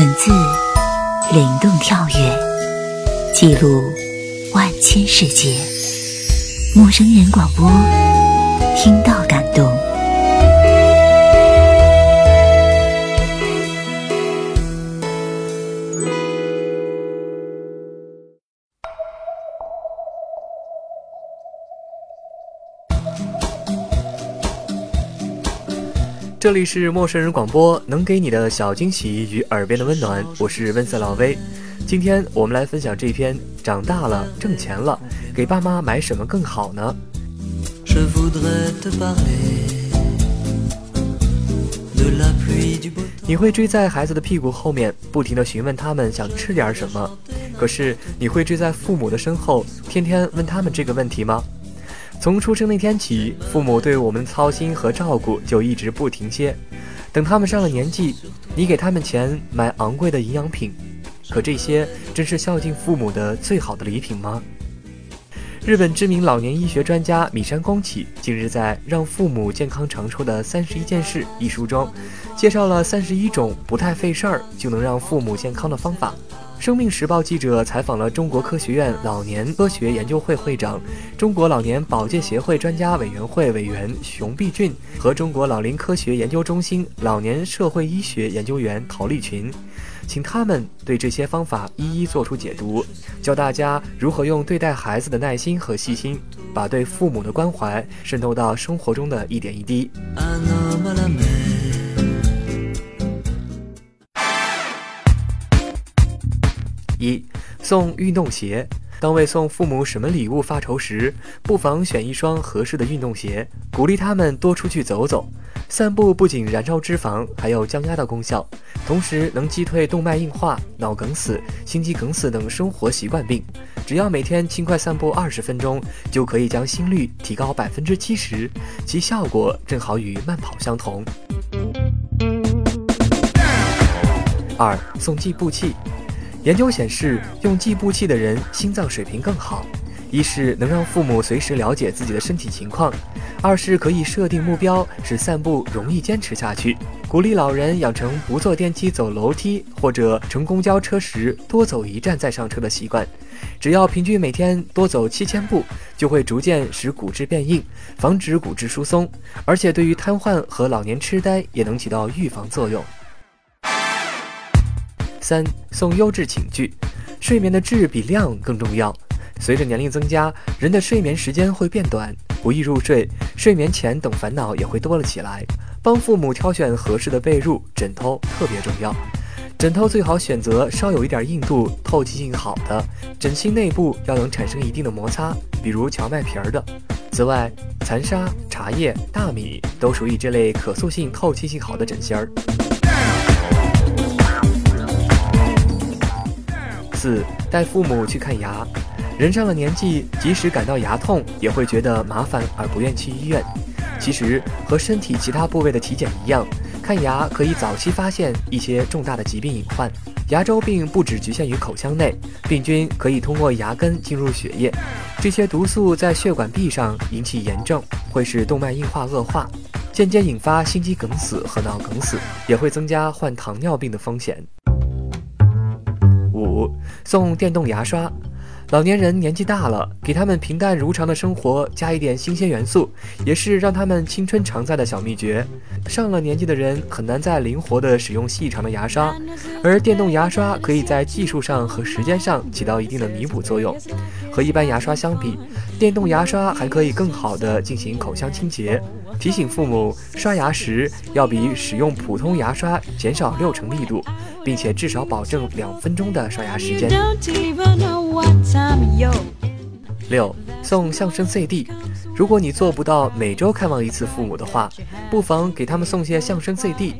文字灵动跳跃，记录万千世界。陌生人广播，听到感动。这里是陌生人广播，能给你的小惊喜与耳边的温暖。我是温色老威，今天我们来分享这篇：长大了，挣钱了，给爸妈买什么更好呢？你会追在孩子的屁股后面，不停的询问他们想吃点什么。可是你会追在父母的身后，天天问他们这个问题吗？从出生那天起，父母对我们操心和照顾就一直不停歇。等他们上了年纪，你给他们钱买昂贵的营养品，可这些真是孝敬父母的最好的礼品吗？日本知名老年医学专家米山宫启近日在《让父母健康长寿的三十一件事》一书中，介绍了三十一种不太费事儿就能让父母健康的方法。生命时报记者采访了中国科学院老年科学研究会会长、中国老年保健协会专家委员会委员熊碧俊和中国老龄科学研究中心老年社会医学研究员陶立群，请他们对这些方法一一做出解读，教大家如何用对待孩子的耐心和细心，把对父母的关怀渗透到生活中的一点一滴。一送运动鞋。当为送父母什么礼物发愁时，不妨选一双合适的运动鞋，鼓励他们多出去走走。散步不仅燃烧脂肪，还有降压的功效，同时能击退动脉硬化、脑梗死、心肌梗死等生活习惯病。只要每天轻快散步二十分钟，就可以将心率提高百分之七十，其效果正好与慢跑相同。二送计步器。研究显示，用计步器的人心脏水平更好。一是能让父母随时了解自己的身体情况，二是可以设定目标，使散步容易坚持下去。鼓励老人养成不坐电梯走楼梯，或者乘公交车时多走一站再上车的习惯。只要平均每天多走七千步，就会逐渐使骨质变硬，防止骨质疏松，而且对于瘫痪和老年痴呆也能起到预防作用。三送优质寝具，睡眠的质比量更重要。随着年龄增加，人的睡眠时间会变短，不易入睡，睡眠前等烦恼也会多了起来。帮父母挑选合适的被褥、枕头特别重要。枕头最好选择稍有一点硬度、透气性好的，枕芯内部要能产生一定的摩擦，比如荞麦皮儿的。此外，残沙、茶叶、大米都属于这类可塑性、透气性好的枕芯儿。四带父母去看牙，人上了年纪，即使感到牙痛，也会觉得麻烦而不愿去医院。其实和身体其他部位的体检一样，看牙可以早期发现一些重大的疾病隐患。牙周病不只局限于口腔内，病菌可以通过牙根进入血液，这些毒素在血管壁上引起炎症，会使动脉硬化恶化，间接引发心肌梗死和脑梗死，也会增加患糖尿病的风险。送电动牙刷，老年人年纪大了，给他们平淡如常的生活加一点新鲜元素，也是让他们青春常在的小秘诀。上了年纪的人很难再灵活地使用细长的牙刷，而电动牙刷可以在技术上和时间上起到一定的弥补作用。和一般牙刷相比，电动牙刷还可以更好地进行口腔清洁。提醒父母刷牙时要比使用普通牙刷减少六成力度，并且至少保证两分钟的刷牙时间。六送相声 CD，如果你做不到每周看望一次父母的话，不妨给他们送些相声 CD。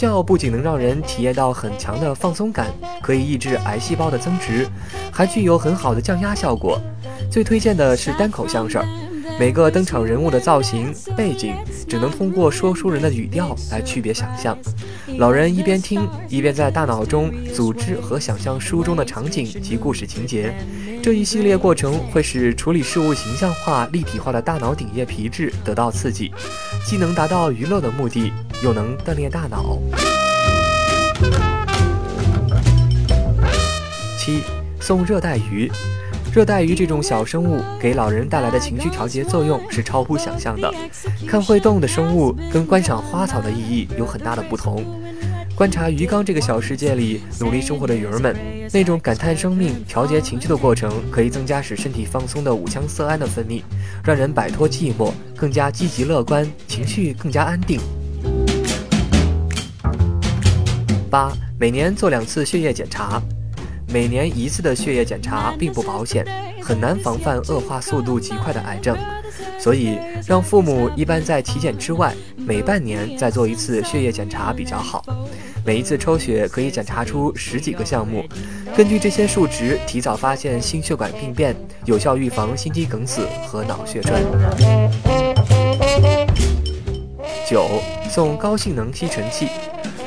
笑不仅能让人体验到很强的放松感，可以抑制癌细胞的增殖，还具有很好的降压效果。最推荐的是单口相声，每个登场人物的造型、背景只能通过说书人的语调来区别想象。老人一边听，一边在大脑中组织和想象书中的场景及故事情节，这一系列过程会使处理事物形象化、立体化的大脑顶叶皮质得到刺激，既能达到娱乐的目的，又能锻炼大脑。七，送热带鱼。热带鱼这种小生物给老人带来的情绪调节作用是超乎想象的。看会动的生物跟观赏花草的意义有很大的不同。观察鱼缸这个小世界里努力生活的鱼儿们，那种感叹生命、调节情绪的过程，可以增加使身体放松的五羟色胺的分泌，让人摆脱寂寞，更加积极乐观，情绪更加安定。八，每年做两次血液检查。每年一次的血液检查并不保险，很难防范恶化速度极快的癌症，所以让父母一般在体检之外，每半年再做一次血液检查比较好。每一次抽血可以检查出十几个项目，根据这些数值提早发现心血管病变，有效预防心肌梗死和脑血栓。九，送高性能吸尘器。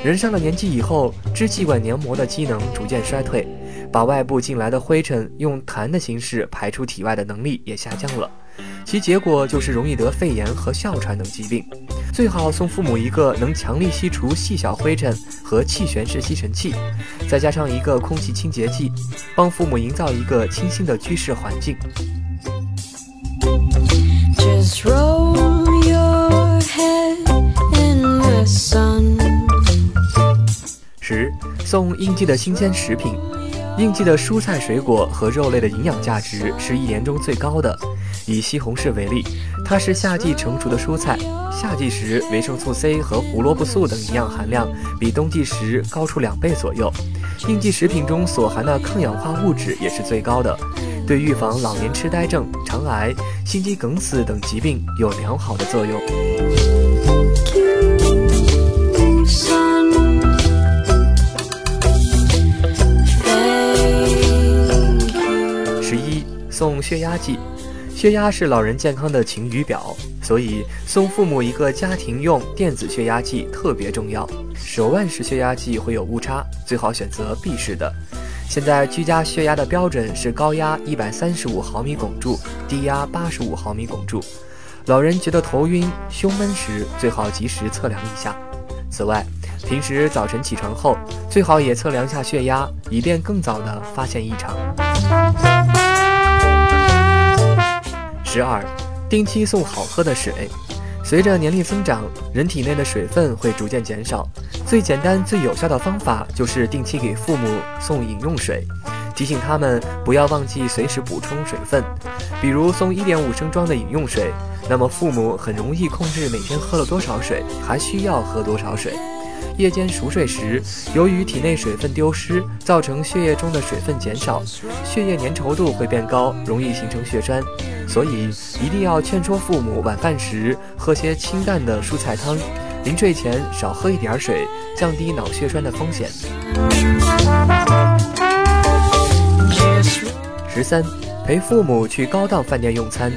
人上了年纪以后，支气管黏膜的机能逐渐衰退。把外部进来的灰尘用痰的形式排出体外的能力也下降了，其结果就是容易得肺炎和哮喘等疾病。最好送父母一个能强力吸除细小灰尘和气旋式吸尘器，再加上一个空气清洁剂，帮父母营造一个清新的居室环境。Just roll，送应季的新鲜食品。应季的蔬菜、水果和肉类的营养价值是一年中最高的。以西红柿为例，它是夏季成熟的蔬菜，夏季时维生素 C 和胡萝卜素等营养含量比冬季时高出两倍左右。应季食品中所含的抗氧化物质也是最高的，对预防老年痴呆症、肠癌、心肌梗死等疾病有良好的作用。送血压计，血压是老人健康的晴雨表，所以送父母一个家庭用电子血压计特别重要。手腕式血压计会有误差，最好选择臂式的。现在居家血压的标准是高压一百三十五毫米汞柱，低压八十五毫米汞柱。老人觉得头晕、胸闷时，最好及时测量一下。此外，平时早晨起床后，最好也测量下血压，以便更早的发现异常。十二，定期送好喝的水。随着年龄增长，人体内的水分会逐渐减少。最简单、最有效的方法就是定期给父母送饮用水，提醒他们不要忘记随时补充水分。比如送一点五升装的饮用水，那么父母很容易控制每天喝了多少水，还需要喝多少水。夜间熟睡时，由于体内水分丢失，造成血液中的水分减少，血液粘稠度会变高，容易形成血栓。所以一定要劝说父母晚饭时喝些清淡的蔬菜汤，临睡前少喝一点水，降低脑血栓的风险。十三，陪父母去高档饭店用餐。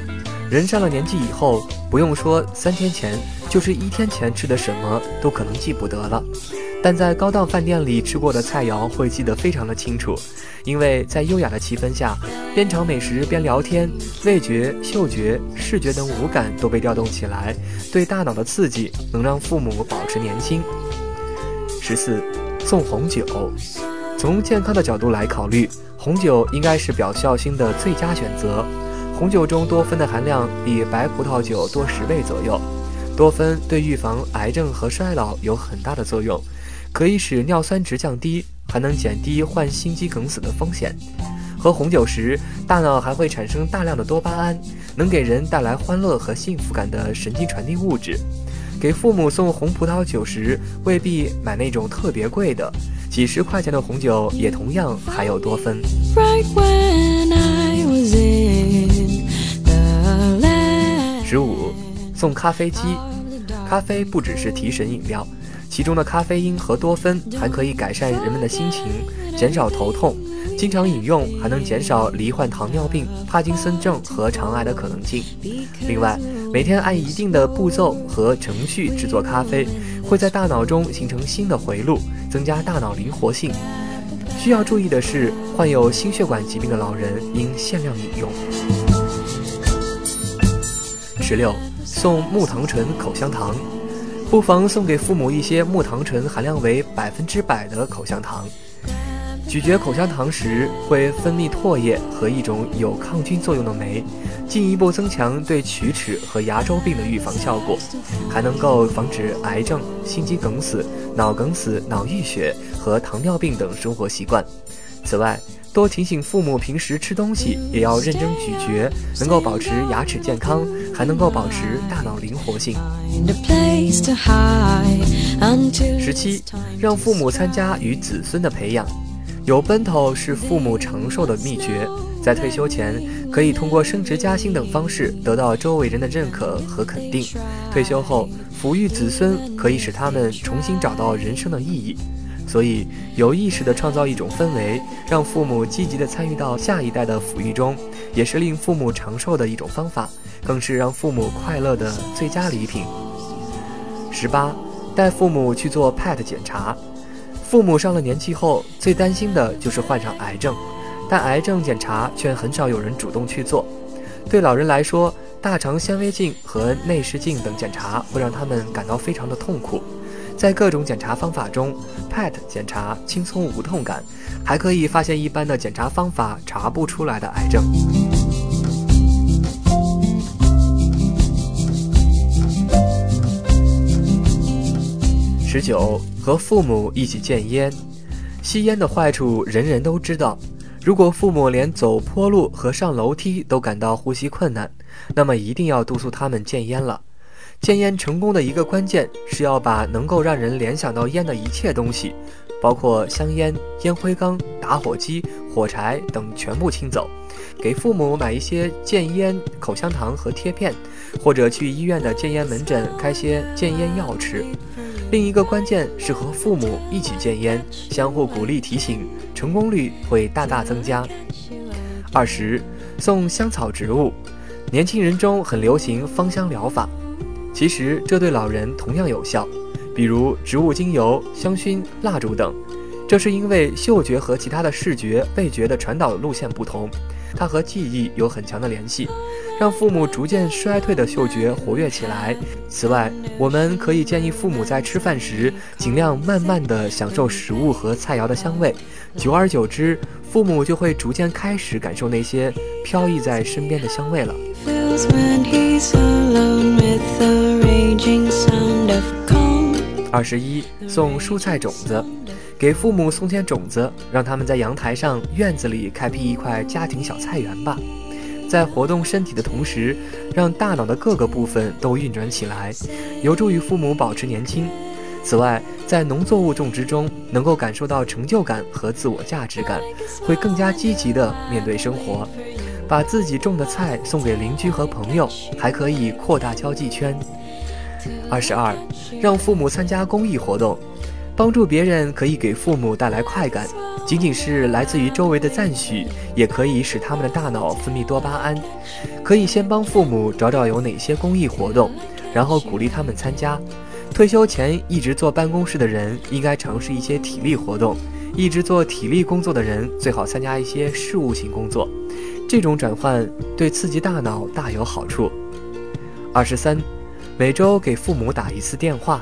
人上了年纪以后，不用说三天前。就是一天前吃的什么都可能记不得了，但在高档饭店里吃过的菜肴会记得非常的清楚，因为在优雅的气氛下，边尝美食边聊天，味觉、嗅觉、视觉等五感都被调动起来，对大脑的刺激能让父母保持年轻。十四，送红酒，从健康的角度来考虑，红酒应该是表孝心的最佳选择。红酒中多酚的含量比白葡萄酒多十倍左右。多酚对预防癌症和衰老有很大的作用，可以使尿酸值降低，还能减低患心肌梗死的风险。喝红酒时，大脑还会产生大量的多巴胺，能给人带来欢乐和幸福感的神经传递物质。给父母送红葡萄酒时，未必买那种特别贵的，几十块钱的红酒也同样含有多酚。十五。送咖啡机，咖啡不只是提神饮料，其中的咖啡因和多酚还可以改善人们的心情，减少头痛。经常饮用还能减少罹患糖尿病、帕金森症和肠癌的可能性。另外，每天按一定的步骤和程序制作咖啡，会在大脑中形成新的回路，增加大脑灵活性。需要注意的是，患有心血管疾病的老人应限量饮用。十六，送木糖醇口香糖，不妨送给父母一些木糖醇含量为百分之百的口香糖。咀嚼口香糖时会分泌唾液和一种有抗菌作用的酶，进一步增强对龋齿和牙周病的预防效果，还能够防止癌症、心肌梗死、脑梗死、脑溢血和糖尿病等生活习惯。此外，多提醒父母平时吃东西也要认真咀嚼，能够保持牙齿健康，还能够保持大脑灵活性。十七，让父母参加与子孙的培养，有奔头是父母长寿的秘诀。在退休前，可以通过升职加薪等方式得到周围人的认可和肯定；退休后，抚育子孙可以使他们重新找到人生的意义。所以，有意识地创造一种氛围，让父母积极地参与到下一代的抚育中，也是令父母长寿的一种方法，更是让父母快乐的最佳礼品。十八，带父母去做 PET 检查。父母上了年纪后，最担心的就是患上癌症，但癌症检查却很少有人主动去做。对老人来说，大肠纤维镜和内视镜等检查会让他们感到非常的痛苦。在各种检查方法中，PET 检查轻松无痛感，还可以发现一般的检查方法查不出来的癌症。十九，和父母一起戒烟。吸烟的坏处人人都知道，如果父母连走坡路和上楼梯都感到呼吸困难，那么一定要督促他们戒烟了。戒烟成功的一个关键是要把能够让人联想到烟的一切东西，包括香烟、烟灰缸、打火机、火柴等全部清走。给父母买一些戒烟口香糖和贴片，或者去医院的戒烟门诊开些戒烟药吃。另一个关键是和父母一起戒烟，相互鼓励提醒，成功率会大大增加。二十，送香草植物，年轻人中很流行芳香疗法。其实这对老人同样有效，比如植物精油、香薰、蜡烛等。这是因为嗅觉和其他的视觉、味觉的传导路线不同，它和记忆有很强的联系，让父母逐渐衰退的嗅觉活跃起来。此外，我们可以建议父母在吃饭时尽量慢慢地享受食物和菜肴的香味，久而久之，父母就会逐渐开始感受那些飘逸在身边的香味了。二十一，送蔬菜种子，给父母送些种子，让他们在阳台上、院子里开辟一块家庭小菜园吧。在活动身体的同时，让大脑的各个部分都运转起来，有助于父母保持年轻。此外，在农作物种植中，能够感受到成就感和自我价值感，会更加积极地面对生活。把自己种的菜送给邻居和朋友，还可以扩大交际圈。二十二，让父母参加公益活动，帮助别人可以给父母带来快感，仅仅是来自于周围的赞许，也可以使他们的大脑分泌多巴胺。可以先帮父母找找有哪些公益活动，然后鼓励他们参加。退休前一直坐办公室的人，应该尝试一些体力活动；一直做体力工作的人，最好参加一些事务性工作。这种转换对刺激大脑大有好处。二十三，每周给父母打一次电话。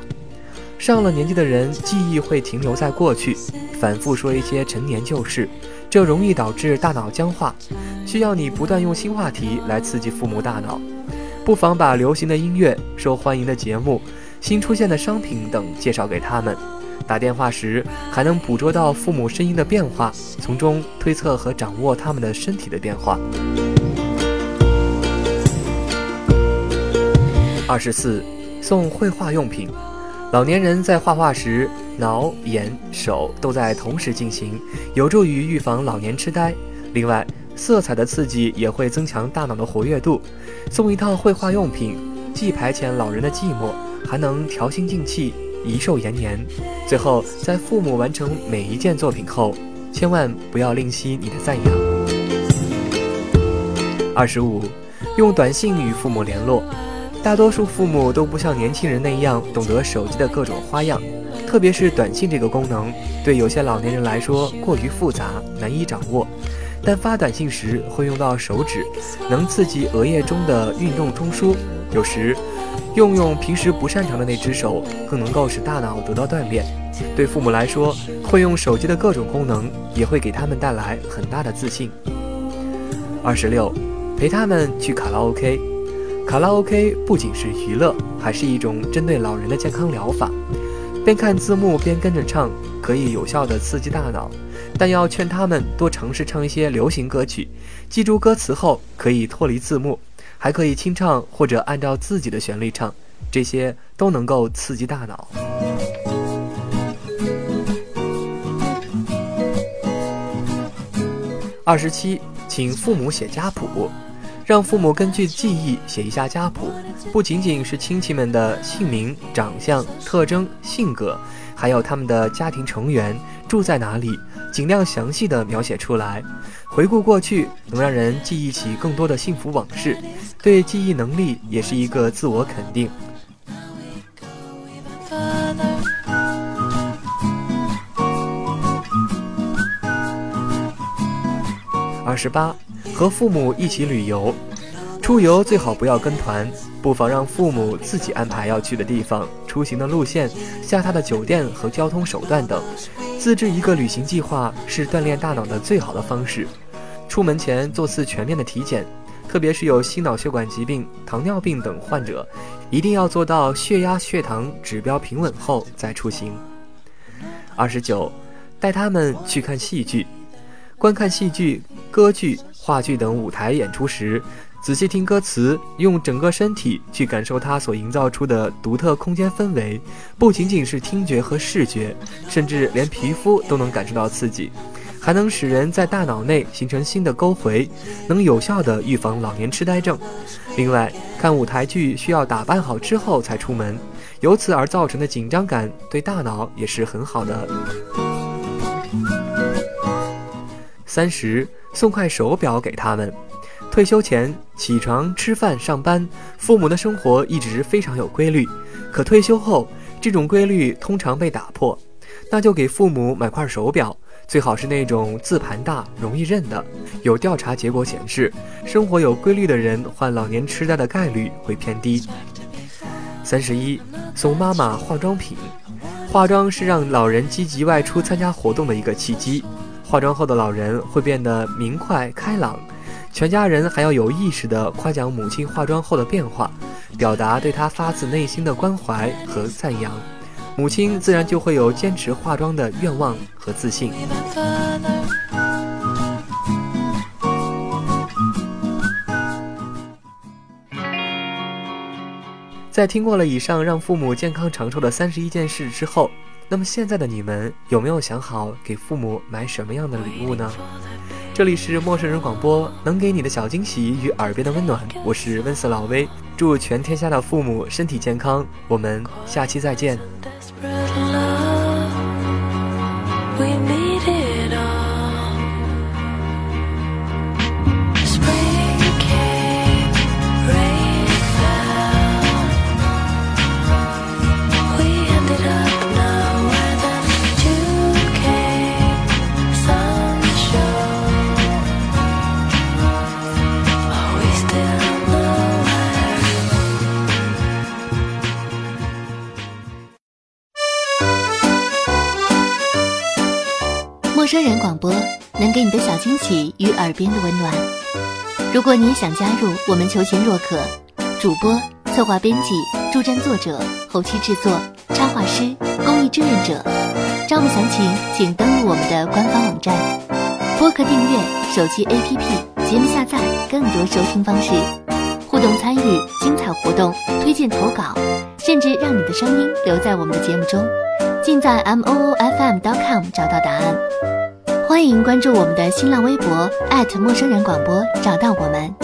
上了年纪的人记忆会停留在过去，反复说一些陈年旧事，这容易导致大脑僵化，需要你不断用新话题来刺激父母大脑。不妨把流行的音乐、受欢迎的节目、新出现的商品等介绍给他们。打电话时还能捕捉到父母声音的变化，从中推测和掌握他们的身体的变化。二十四，送绘画用品。老年人在画画时，脑、眼、手都在同时进行，有助于预防老年痴呆。另外，色彩的刺激也会增强大脑的活跃度。送一套绘画用品，既排遣老人的寂寞，还能调心静气。颐寿延年。最后，在父母完成每一件作品后，千万不要吝惜你的赞扬。二十五，用短信与父母联络。大多数父母都不像年轻人那样懂得手机的各种花样，特别是短信这个功能，对有些老年人来说过于复杂，难以掌握。但发短信时会用到手指，能刺激额叶中的运动中枢，有时用用平时不擅长的那只手，更能够使大脑得到锻炼。对父母来说，会用手机的各种功能，也会给他们带来很大的自信。二十六，陪他们去卡拉 OK。卡拉 OK 不仅是娱乐，还是一种针对老人的健康疗法。边看字幕边跟着唱，可以有效地刺激大脑。但要劝他们多尝试唱一些流行歌曲，记住歌词后可以脱离字幕，还可以清唱或者按照自己的旋律唱，这些都能够刺激大脑。二十七，请父母写家谱，让父母根据记忆写一下家谱，不仅仅是亲戚们的姓名、长相、特征、性格，还有他们的家庭成员住在哪里。尽量详细的描写出来，回顾过去能让人记忆起更多的幸福往事，对记忆能力也是一个自我肯定。二十八，和父母一起旅游，出游最好不要跟团，不妨让父母自己安排要去的地方、出行的路线、下榻的酒店和交通手段等。自制一个旅行计划是锻炼大脑的最好的方式。出门前做次全面的体检，特别是有心脑血管疾病、糖尿病等患者，一定要做到血压、血糖指标平稳后再出行。二十九，带他们去看戏剧，观看戏剧、歌剧、话剧等舞台演出时。仔细听歌词，用整个身体去感受它所营造出的独特空间氛围，不仅仅是听觉和视觉，甚至连皮肤都能感受到刺激，还能使人在大脑内形成新的沟回，能有效的预防老年痴呆症。另外，看舞台剧需要打扮好之后才出门，由此而造成的紧张感对大脑也是很好的。三十，送块手表给他们。退休前起床、吃饭、上班，父母的生活一直非常有规律。可退休后，这种规律通常被打破，那就给父母买块手表，最好是那种字盘大、容易认的。有调查结果显示，生活有规律的人患老年痴呆的概率会偏低。三十一，送妈妈化妆品。化妆是让老人积极外出参加活动的一个契机。化妆后的老人会变得明快开朗。全家人还要有意识地夸奖母亲化妆后的变化，表达对她发自内心的关怀和赞扬，母亲自然就会有坚持化妆的愿望和自信。在听过了以上让父母健康长寿的三十一件事之后，那么现在的你们有没有想好给父母买什么样的礼物呢？这里是陌生人广播，能给你的小惊喜与耳边的温暖。我是温斯老威，祝全天下的父母身体健康。我们下期再见。小惊喜与耳边的温暖。如果你想加入，我们求贤若渴，主播、策划、编辑、助战作者、后期制作、插画师、公益志愿者，招募详情请登录我们的官方网站。播客订阅、手机 APP、节目下载、更多收听方式、互动参与、精彩活动、推荐投稿，甚至让你的声音留在我们的节目中，尽在 moofm.com 找到答案。欢迎关注我们的新浪微博陌生人广播，找到我们。